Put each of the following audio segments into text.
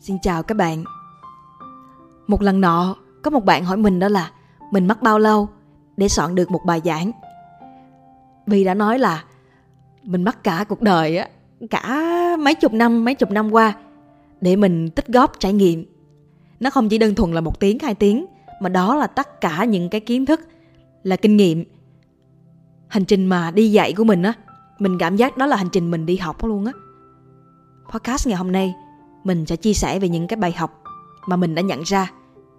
Xin chào các bạn. Một lần nọ, có một bạn hỏi mình đó là mình mất bao lâu để soạn được một bài giảng. Vì đã nói là mình mất cả cuộc đời á, cả mấy chục năm, mấy chục năm qua để mình tích góp trải nghiệm. Nó không chỉ đơn thuần là một tiếng, hai tiếng mà đó là tất cả những cái kiến thức là kinh nghiệm hành trình mà đi dạy của mình á mình cảm giác đó là hành trình mình đi học luôn á podcast ngày hôm nay mình sẽ chia sẻ về những cái bài học mà mình đã nhận ra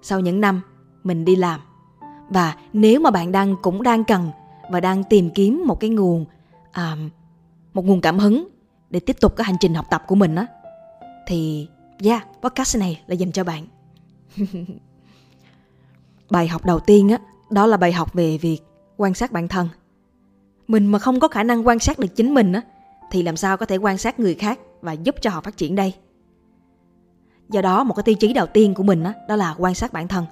sau những năm mình đi làm. Và nếu mà bạn đang cũng đang cần và đang tìm kiếm một cái nguồn à, một nguồn cảm hứng để tiếp tục cái hành trình học tập của mình á thì yeah podcast này là dành cho bạn. Bài học đầu tiên á đó là bài học về việc quan sát bản thân. Mình mà không có khả năng quan sát được chính mình á thì làm sao có thể quan sát người khác và giúp cho họ phát triển đây? Do đó một cái tiêu chí đầu tiên của mình đó, đó là quan sát bản thân.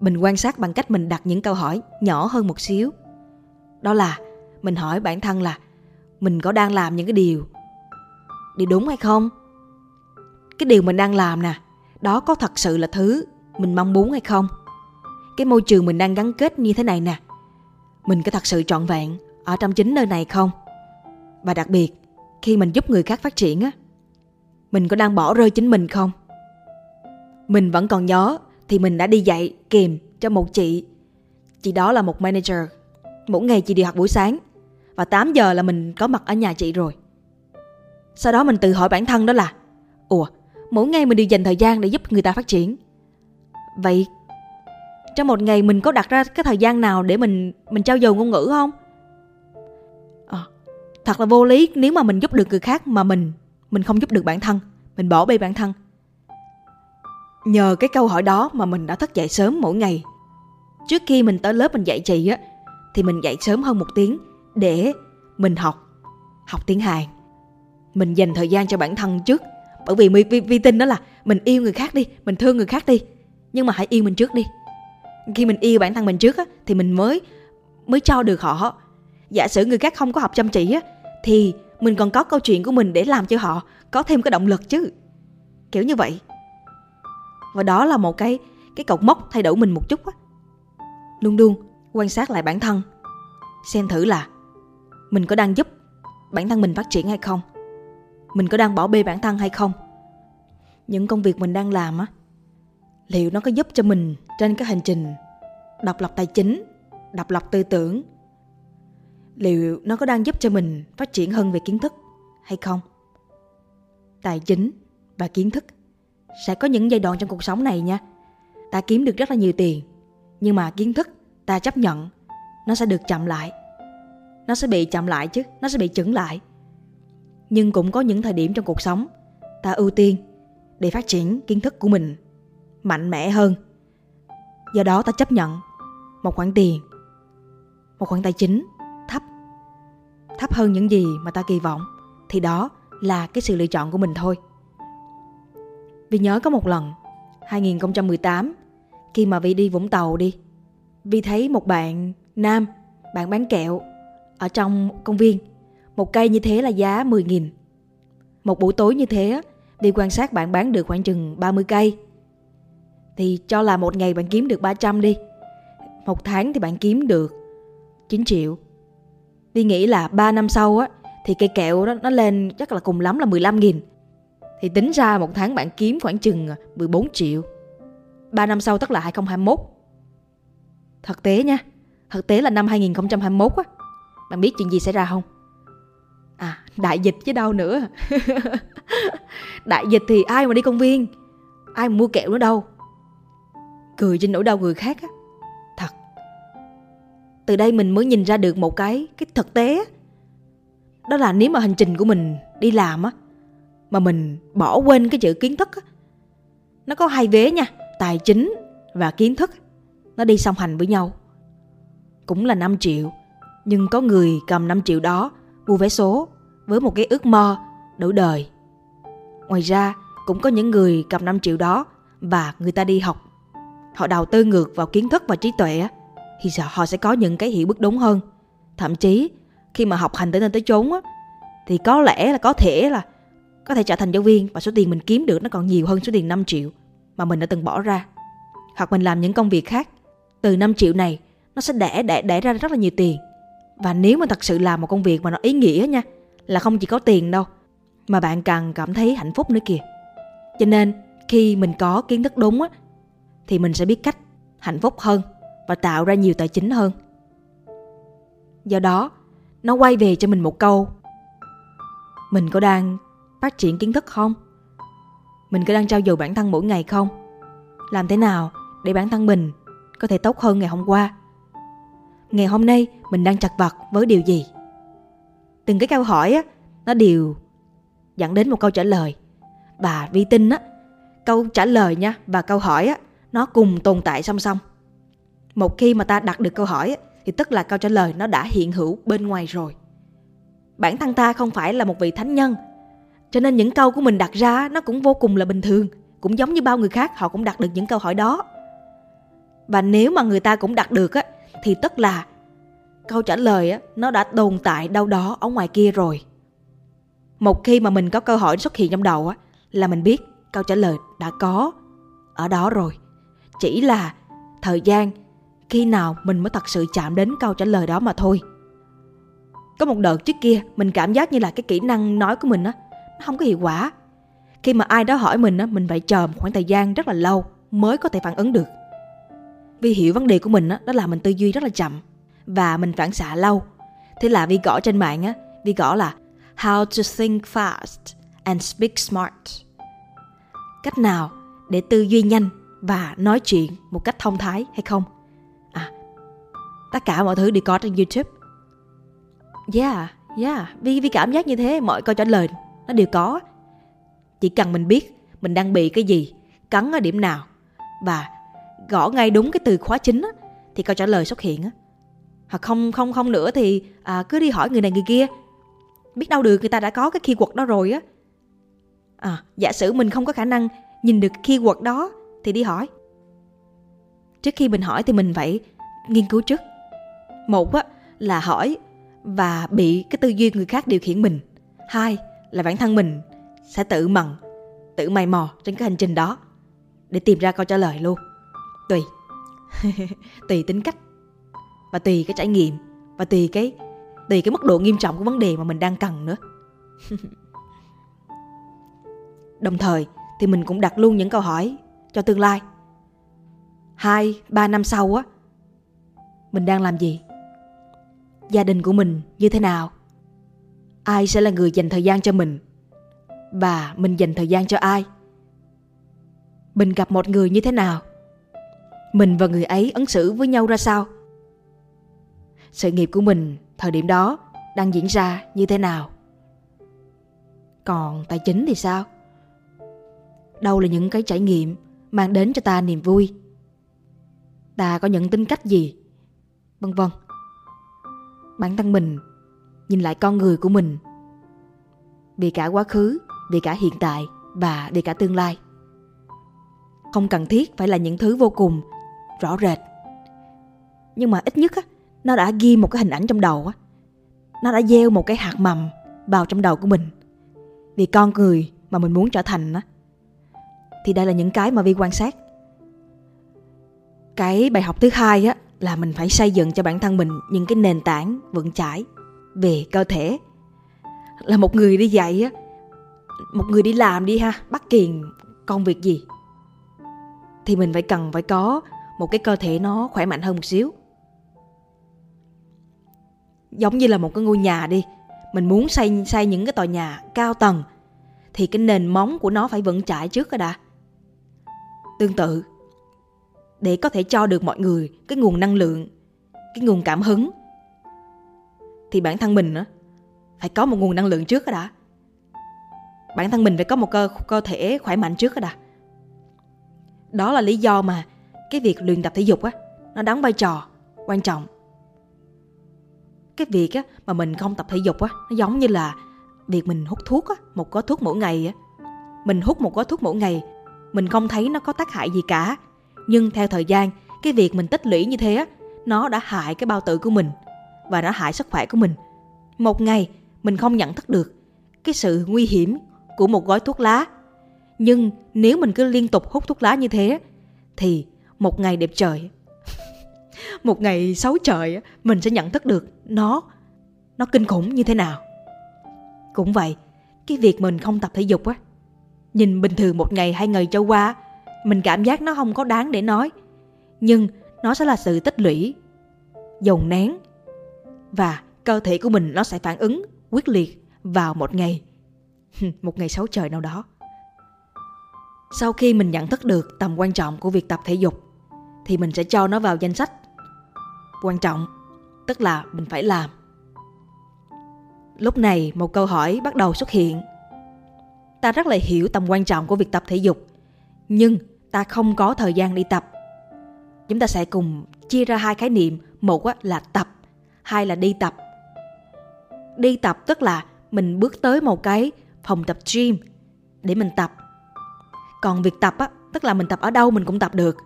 Mình quan sát bằng cách mình đặt những câu hỏi nhỏ hơn một xíu. Đó là mình hỏi bản thân là mình có đang làm những cái điều điều đúng hay không? Cái điều mình đang làm nè đó có thật sự là thứ mình mong muốn hay không? Cái môi trường mình đang gắn kết như thế này nè mình có thật sự trọn vẹn ở trong chính nơi này không? Và đặc biệt khi mình giúp người khác phát triển á mình có đang bỏ rơi chính mình không? Mình vẫn còn nhớ thì mình đã đi dạy kèm cho một chị. Chị đó là một manager. Mỗi ngày chị đi học buổi sáng. Và 8 giờ là mình có mặt ở nhà chị rồi. Sau đó mình tự hỏi bản thân đó là ủa mỗi ngày mình đều dành thời gian để giúp người ta phát triển. Vậy trong một ngày mình có đặt ra cái thời gian nào để mình mình trao dồi ngôn ngữ không? À, thật là vô lý nếu mà mình giúp được người khác mà mình mình không giúp được bản thân. Mình bỏ bê bản thân. Nhờ cái câu hỏi đó mà mình đã thức dậy sớm mỗi ngày. Trước khi mình tới lớp mình dạy chị á thì mình dậy sớm hơn một tiếng để mình học học tiếng hàn. Mình dành thời gian cho bản thân trước. Bởi vì vi, vi tin đó là mình yêu người khác đi mình thương người khác đi. Nhưng mà hãy yêu mình trước đi. Khi mình yêu bản thân mình trước á thì mình mới mới cho được họ. Giả sử người khác không có học chăm chỉ á thì mình còn có câu chuyện của mình để làm cho họ có thêm cái động lực chứ. Kiểu như vậy. Và đó là một cái cái cột mốc thay đổi mình một chút á. Luôn luôn quan sát lại bản thân. Xem thử là mình có đang giúp bản thân mình phát triển hay không? Mình có đang bỏ bê bản thân hay không? Những công việc mình đang làm á, liệu nó có giúp cho mình trên cái hành trình độc lập tài chính, độc lập tư tưởng liệu nó có đang giúp cho mình phát triển hơn về kiến thức hay không? Tài chính và kiến thức sẽ có những giai đoạn trong cuộc sống này nha. Ta kiếm được rất là nhiều tiền, nhưng mà kiến thức ta chấp nhận nó sẽ được chậm lại. Nó sẽ bị chậm lại chứ, nó sẽ bị chững lại. Nhưng cũng có những thời điểm trong cuộc sống ta ưu tiên để phát triển kiến thức của mình mạnh mẽ hơn. Do đó ta chấp nhận một khoản tiền, một khoản tài chính thấp hơn những gì mà ta kỳ vọng, thì đó là cái sự lựa chọn của mình thôi vì nhớ có một lần 2018 khi mà Vi đi Vũng Tàu đi Vi thấy một bạn nam, bạn bán kẹo, ở trong công viên, một cây như thế là giá 10.000 một buổi tối như thế đi quan sát bạn bán được khoảng chừng 30 cây thì cho là một ngày bạn kiếm được 300 đi. Một tháng thì bạn kiếm được 9 triệu. Đi nghĩ là 3 năm sau á thì cây kẹo đó nó lên chắc là cùng lắm là 15 nghìn. Thì tính ra một tháng bạn kiếm khoảng chừng à, 14 triệu. 3 năm sau tức là 2021. Thực tế nha, thực tế là năm 2021 á. Bạn biết chuyện gì xảy ra không? À, đại dịch chứ đâu nữa. đại dịch thì ai mà đi công viên, ai mà mua kẹo nữa đâu cười trên nỗi đau người khác á từ đây mình mới nhìn ra được một cái cái thực tế đó là nếu mà hành trình của mình đi làm á, mà mình bỏ quên cái chữ kiến thức á, nó có hai vế nha, tài chính và kiến thức, nó đi song hành với nhau. Cũng là 5 triệu, nhưng có người cầm 5 triệu đó mua vé số với một cái ước mơ đổi đời. Ngoài ra, cũng có những người cầm 5 triệu đó và người ta đi học. Họ đầu tư ngược vào kiến thức và trí tuệ thì họ sẽ có những cái hiểu biết đúng hơn thậm chí khi mà học hành tới nơi tới chốn á thì có lẽ là có thể là có thể trở thành giáo viên và số tiền mình kiếm được nó còn nhiều hơn số tiền 5 triệu mà mình đã từng bỏ ra. Hoặc mình làm những công việc khác, từ 5 triệu này nó sẽ đẻ đẻ đẻ ra rất là nhiều tiền. Và nếu mà thật sự làm một công việc mà nó ý nghĩa nha, là không chỉ có tiền đâu, mà bạn cần cảm thấy hạnh phúc nữa kìa. Cho nên khi mình có kiến thức đúng á, thì mình sẽ biết cách hạnh phúc hơn và tạo ra nhiều tài chính hơn. Do đó, nó quay về cho mình một câu. Mình có đang phát triển kiến thức không? Mình có đang trao dồi bản thân mỗi ngày không? Làm thế nào để bản thân mình có thể tốt hơn ngày hôm qua? Ngày hôm nay mình đang chặt vật với điều gì? Từng cái câu hỏi á, nó đều dẫn đến một câu trả lời. Và vi tin á, câu trả lời nha và câu hỏi á, nó cùng tồn tại song song. Một khi mà ta đặt được câu hỏi thì tức là câu trả lời nó đã hiện hữu bên ngoài rồi. Bản thân ta không phải là một vị thánh nhân, cho nên những câu của mình đặt ra nó cũng vô cùng là bình thường, cũng giống như bao người khác họ cũng đặt được những câu hỏi đó. Và nếu mà người ta cũng đặt được á thì tức là câu trả lời á nó đã tồn tại đâu đó ở ngoài kia rồi. Một khi mà mình có câu hỏi xuất hiện trong đầu á là mình biết câu trả lời đã có ở đó rồi. Chỉ là thời gian khi nào mình mới thật sự chạm đến câu trả lời đó mà thôi. Có một đợt trước kia mình cảm giác như là cái kỹ năng nói của mình á nó không có hiệu quả. Khi mà ai đó hỏi mình á mình phải chờ một khoảng thời gian rất là lâu mới có thể phản ứng được. Vì hiểu vấn đề của mình á đó là mình tư duy rất là chậm và mình phản xạ lâu. Thế là Vi gõ trên mạng á, Vi gõ là How to think fast and speak smart. Cách nào để tư duy nhanh và nói chuyện một cách thông thái hay không? Tất cả mọi thứ đều có trên YouTube. Yeah, yeah, vì vì cảm giác như thế, mọi câu trả lời nó đều có. Chỉ cần mình biết mình đang bị cái gì, cắn ở điểm nào và gõ ngay đúng cái từ khóa chính á, thì câu trả lời xuất hiện á. Hoặc không không không nữa thì à, cứ đi hỏi người này người kia. Biết đâu được người ta đã có cái keyword đó rồi á. À, giả sử mình không có khả năng nhìn được khi keyword đó thì đi hỏi. Trước khi mình hỏi thì mình phải nghiên cứu trước. Một á, là hỏi và bị cái tư duy người khác điều khiển mình. Hai là bản thân mình sẽ tự mần, tự mày mò trên cái hành trình đó để tìm ra câu trả lời luôn. Tùy. tùy tính cách và tùy cái trải nghiệm và tùy cái tùy cái mức độ nghiêm trọng của vấn đề mà mình đang cần nữa. Đồng thời thì mình cũng đặt luôn những câu hỏi cho tương lai. Hai, ba năm sau á, mình đang làm gì? Gia đình của mình như thế nào? Ai sẽ là người dành thời gian cho mình? Và mình dành thời gian cho ai? Mình gặp một người như thế nào? Mình và người ấy ứng xử với nhau ra sao? Sự nghiệp của mình thời điểm đó đang diễn ra như thế nào? Còn tài chính thì sao? đâu là những cái trải nghiệm mang đến cho ta niềm vui ta có những tính cách gì vân vân bản thân mình, nhìn lại con người của mình. Vì cả quá khứ, vì cả hiện tại và vì cả tương lai. Không cần thiết phải là những thứ vô cùng rõ rệt. Nhưng mà ít nhất á, nó đã ghi một cái hình ảnh trong đầu á. Nó đã gieo một cái hạt mầm vào trong đầu của mình. Vì con người mà mình muốn trở thành á, thì đây là những cái mà vi quan sát. Cái bài học thứ hai á là mình phải xây dựng cho bản thân mình những cái nền tảng vững chãi về cơ thể. Là một người đi dạy á một người đi làm đi ha bắt kiền công việc gì? Thì mình phải cần phải có một cái cơ thể nó khỏe mạnh hơn một xíu. Giống như là một cái ngôi nhà đi mình muốn xây xây những cái tòa nhà cao tầng thì cái nền móng của nó phải vững chãi trước đó đã. Tương tự, để có thể cho được mọi người cái nguồn năng lượng, cái nguồn cảm hứng, thì bản thân mình á, phải có một nguồn năng lượng trước đã. Bản thân mình phải có một cơ, cơ thể khỏe mạnh trước đã. Đó là lý do mà cái việc luyện tập thể dục á, nó đóng vai trò quan trọng. Cái việc á, mà mình không tập thể dục á, nó giống như là việc mình hút thuốc á, một gói thuốc mỗi ngày á. Mình hút một gói thuốc mỗi ngày mình không thấy nó có tác hại gì cả nhưng theo thời gian cái việc mình tích lũy như thế á nó đã hại cái bao tử của mình và nó hại sức khỏe của mình một ngày mình không nhận thức được cái sự nguy hiểm của một gói thuốc lá. Nhưng nếu mình cứ liên tục hút thuốc lá như thế thì một ngày đẹp trời một ngày xấu trời mình sẽ nhận thức được nó nó kinh khủng như thế nào. Cũng vậy, cái việc mình không tập thể dục á, nhìn bình thường một ngày hai ngày trôi qua, mình cảm giác nó không có đáng để nói. Nhưng nó sẽ là sự tích lũy, dồn nén và cơ thể của mình nó sẽ phản ứng quyết liệt vào một ngày, một ngày xấu trời nào đó. Sau khi mình nhận thức được tầm quan trọng của việc tập thể dục thì mình sẽ cho nó vào danh sách quan trọng, tức là mình phải làm. Lúc này một câu hỏi bắt đầu xuất hiện. Ta rất là hiểu tầm quan trọng của việc tập thể dục, nhưng ta không có thời gian đi tập. Chúng ta sẽ cùng chia ra hai khái niệm, một là tập, hai là đi tập. Đi tập tức là mình bước tới một cái phòng tập gym để mình tập. Còn việc tập á, tức là mình tập ở đâu mình cũng tập được.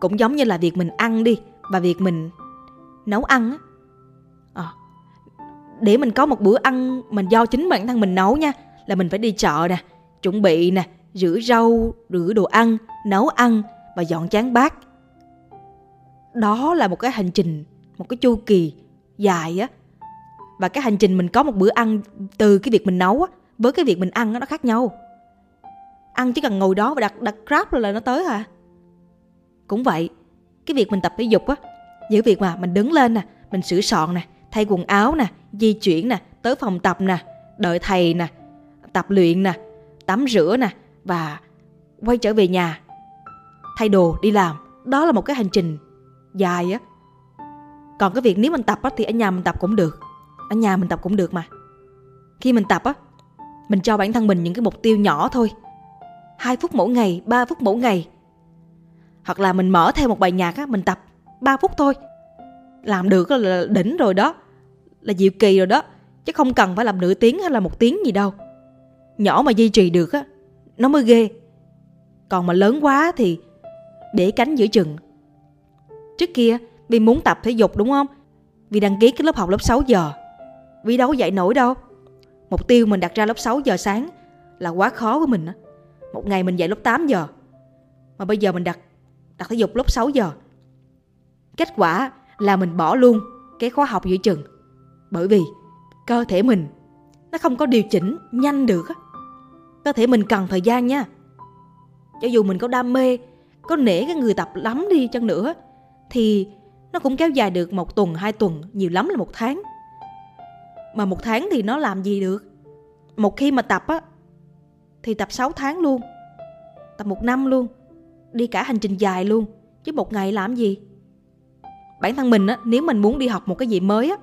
Cũng giống như là việc mình ăn đi và việc mình nấu ăn á. À, để mình có một bữa ăn mình do chính bản thân mình nấu nha là mình phải đi chợ nè chuẩn bị nè rửa rau, rửa đồ ăn, nấu ăn và dọn chén bát. Đó là một cái hành trình, một cái chu kỳ dài á. Và cái hành trình mình có một bữa ăn từ cái việc mình nấu á với cái việc mình ăn á nó khác nhau. Ăn chỉ cần ngồi đó và đặt đặt grab là nó tới hả? Cũng vậy, cái việc mình tập thể dục á, giữa việc mà mình đứng lên nè, mình sửa soạn nè, thay quần áo nè, di chuyển nè, tới phòng tập nè, đợi thầy nè, tập luyện nè, tắm rửa nè và quay trở về nhà. Thay đồ, đi làm. Đó là một cái hành trình dài á. Còn cái việc nếu mình tập á thì ở nhà mình tập cũng được. Ở nhà mình tập cũng được mà. Khi mình tập á, mình cho bản thân mình những cái mục tiêu nhỏ thôi. 2 phút mỗi ngày 3 phút mỗi ngày. Hoặc là mình mở theo một bài nhạc á, mình tập 3 phút thôi. Làm được là đỉnh rồi đó. Là diệu kỳ rồi đó. Chứ không cần phải làm nửa tiếng hay là một tiếng gì đâu. Nhỏ mà duy trì được á nó mới ghê. Còn mà lớn quá thì để cánh giữa chừng. Trước kia vì muốn tập thể dục đúng không? Vì đăng ký cái lớp học lớp 6 giờ. Vì đâu dạy nổi đâu. Mục tiêu mình đặt ra lớp 6 giờ sáng là quá khó với mình á. Một ngày mình dạy lớp 8 giờ. Mà bây giờ mình đặt đặt thể dục lúc 6 giờ. Kết quả là mình bỏ luôn cái khóa học giữa chừng. Bởi vì cơ thể mình nó không có điều chỉnh nhanh được á cơ thể mình cần thời gian nha. Cho dù mình có đam mê, có nể cái người tập lắm đi chăng nữa, thì nó cũng kéo dài được một tuần, hai tuần, nhiều lắm là một tháng. Mà một tháng thì nó làm gì được? Một khi mà tập á, thì tập 6 tháng luôn, tập một năm luôn, đi cả hành trình dài luôn, chứ một ngày làm gì? Bản thân mình á, nếu mình muốn đi học một cái gì mới á,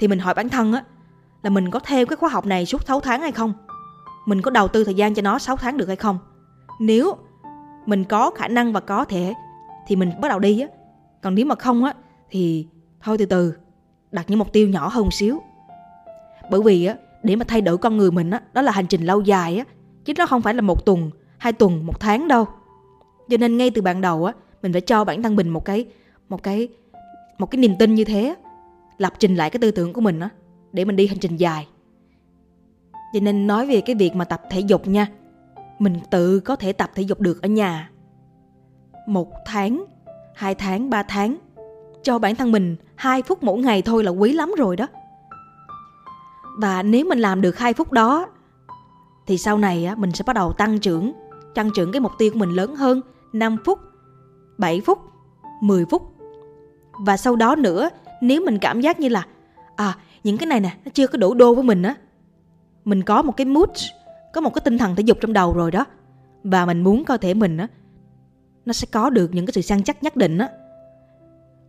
thì mình hỏi bản thân á, là mình có theo cái khóa học này suốt 6 tháng hay không? Mình có đầu tư thời gian cho nó 6 tháng được hay không? Nếu mình có khả năng và có thể, thì mình bắt đầu đi á. Còn nếu mà không á, thì thôi từ từ, đặt những mục tiêu nhỏ hơn một xíu. Bởi vì á, để mà thay đổi con người mình á, đó là hành trình lâu dài á, chứ nó không phải là một tuần, hai tuần, một tháng đâu. Cho nên ngay từ ban đầu á, mình phải cho bản thân mình một cái một cái một cái niềm tin như thế, lập trình lại cái tư tưởng của mình á, để mình đi hành trình dài cho nên nói về cái việc mà tập thể dục nha mình tự có thể tập thể dục được ở nhà. Một tháng hai tháng ba tháng cho bản thân mình hai phút mỗi ngày thôi là quý lắm rồi đó. Và nếu mình làm được hai phút đó thì sau này á, mình sẽ bắt đầu tăng trưởng tăng trưởng cái mục tiêu của mình lớn hơn 5 phút 7 phút 10 phút. Và sau đó nữa nếu mình cảm giác như là à những cái này nè nó chưa có đủ đô với mình á mình có một cái mood, có một cái tinh thần thể dục trong đầu rồi đó. Và mình muốn cơ thể mình á, nó sẽ có được những cái sự săn chắc nhất định á.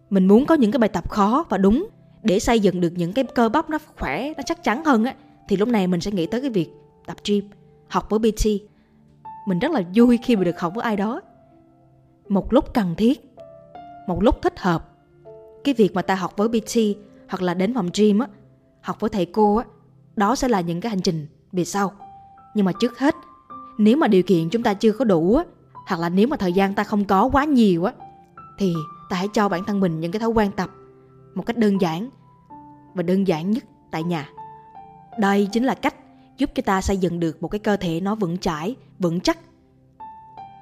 Mình muốn có những cái bài tập khó và đúng để xây dựng được những cái cơ bắp nó khỏe, nó chắc chắn hơn á. Thì lúc này mình sẽ nghĩ tới cái việc tập gym, học với PT. Mình rất là vui khi mà được học với ai đó. Một lúc cần thiết, một lúc thích hợp, cái việc mà ta học với PT hoặc là đến phòng gym á, học với thầy cô á đó sẽ là những cái hành trình về sau nhưng mà trước hết nếu mà điều kiện chúng ta chưa có đủ hoặc là nếu mà thời gian ta không có quá nhiều á thì ta hãy cho bản thân mình những cái thói quen tập một cách đơn giản và đơn giản nhất tại nhà đây chính là cách giúp cho ta xây dựng được một cái cơ thể nó vững chãi, vững chắc.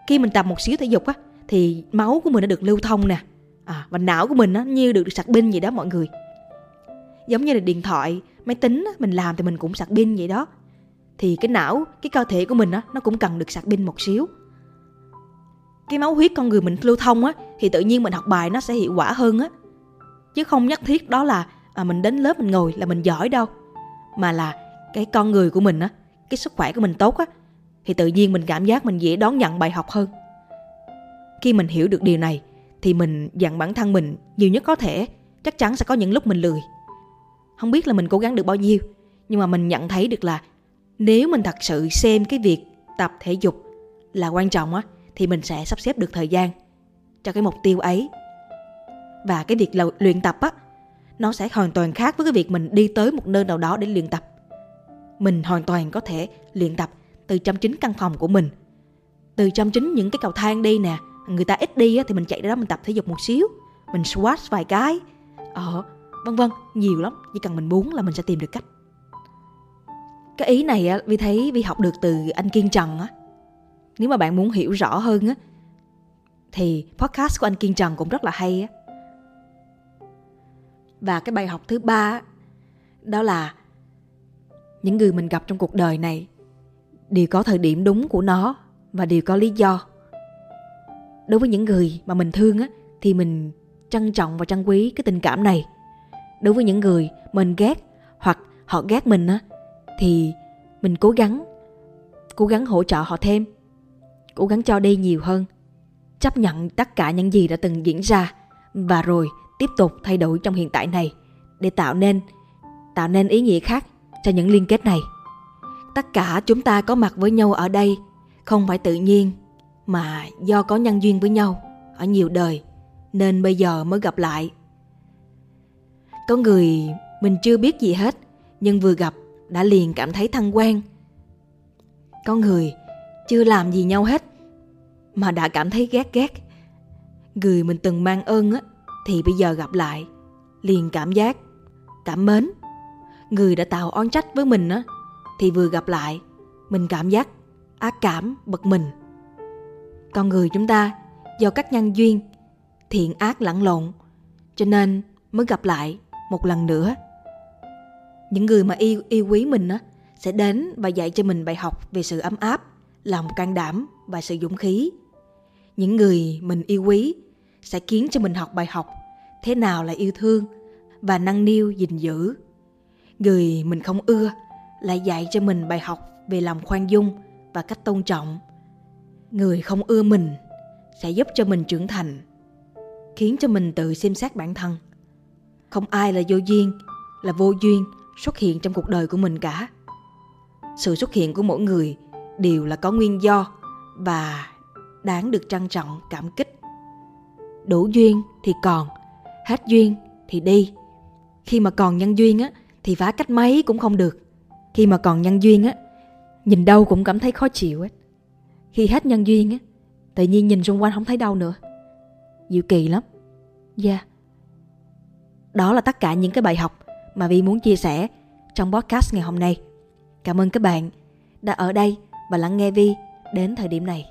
Khi mình tập một xíu thể dục á, thì máu của mình đã được lưu thông nè. À, và não của mình nó như được sạc pin vậy đó mọi người. Giống như là điện thoại, máy tính á, mình làm thì mình cũng sạc pin vậy đó. Thì cái não, cái cơ thể của mình á, nó cũng cần được sạc pin một xíu. Cái máu huyết con người mình lưu thông á, thì tự nhiên mình học bài nó sẽ hiệu quả hơn á. Chứ không nhất thiết đó là à, mình đến lớp mình ngồi là mình giỏi đâu. Mà là cái con người của mình á, cái sức khỏe của mình tốt á, thì tự nhiên mình cảm giác mình dễ đón nhận bài học hơn. Khi mình hiểu được điều này thì mình dặn bản thân mình nhiều nhất có thể, chắc chắn sẽ có những lúc mình lười. Không biết là mình cố gắng được bao nhiêu, nhưng mà mình nhận thấy được là nếu mình thật sự xem cái việc tập thể dục là quan trọng á thì mình sẽ sắp xếp được thời gian cho cái mục tiêu ấy. Và cái việc luyện tập á nó sẽ hoàn toàn khác với cái việc mình đi tới một nơi nào đó để luyện tập. Mình hoàn toàn có thể luyện tập từ trong chính căn phòng của mình. Từ trong chính những cái cầu thang đi nè, người ta ít đi á, thì mình chạy ra đó mình tập thể dục một xíu, mình squat vài cái. Ờ, vân vân, nhiều lắm, chỉ cần mình muốn là mình sẽ tìm được cách. Cái ý này á, Vi thấy Vi học được từ anh Kiên Trần á. Nếu mà bạn muốn hiểu rõ hơn á, thì podcast của anh Kiên Trần cũng rất là hay á. Và cái bài học thứ ba đó là những người mình gặp trong cuộc đời này đều có thời điểm đúng của nó và đều có lý do. Đối với những người mà mình thương á thì mình trân trọng và trân quý cái tình cảm này. Đối với những người mình ghét hoặc họ ghét mình á, thì mình cố gắng cố gắng hỗ trợ họ thêm, cố gắng cho đi nhiều hơn, chấp nhận tất cả những gì đã từng diễn ra và rồi tiếp tục thay đổi trong hiện tại này để tạo nên tạo nên ý nghĩa khác cho những liên kết này. Tất cả chúng ta có mặt với nhau ở đây không phải tự nhiên mà do có nhân duyên với nhau ở nhiều đời, nên bây giờ mới gặp lại có người mình chưa biết gì hết, nhưng vừa gặp đã liền cảm thấy thân quen. Có người chưa làm gì nhau hết, mà đã cảm thấy ghét ghét. Người mình từng mang ơn á, thì bây giờ gặp lại, liền cảm giác, cảm mến. Người đã tạo oán trách với mình á, thì vừa gặp lại, mình cảm giác ác cảm, bực mình. Con người chúng ta, do các nhân duyên, thiện ác lẫn lộn, cho nên mới gặp lại một lần nữa. Những người mà yêu yêu quý mình á, sẽ đến và dạy cho mình bài học về sự ấm áp, lòng can đảm và sự dũng khí. Những người mình yêu quý sẽ khiến cho mình học bài học thế nào là yêu thương và nâng niu, gìn giữ. Người mình không ưa lại dạy cho mình bài học về lòng khoan dung và cách tôn trọng. Người không ưa mình sẽ giúp cho mình trưởng thành, khiến cho mình tự xem xét bản thân không ai là vô duyên, là vô duyên xuất hiện trong cuộc đời của mình cả. Sự xuất hiện của mỗi người đều là có nguyên do và đáng được trân trọng, cảm kích. Đủ duyên thì còn, hết duyên thì đi. Khi mà còn nhân duyên á, thì phá cách mấy cũng không được. Khi mà còn nhân duyên á, nhìn đâu cũng cảm thấy khó chịu hết. Khi hết nhân duyên á, tự nhiên nhìn xung quanh không thấy đâu nữa. Diệu kỳ lắm. Yeah đó là tất cả những cái bài học mà Vi muốn chia sẻ trong podcast ngày hôm nay. Cảm ơn các bạn đã ở đây và lắng nghe Vi đến thời điểm này.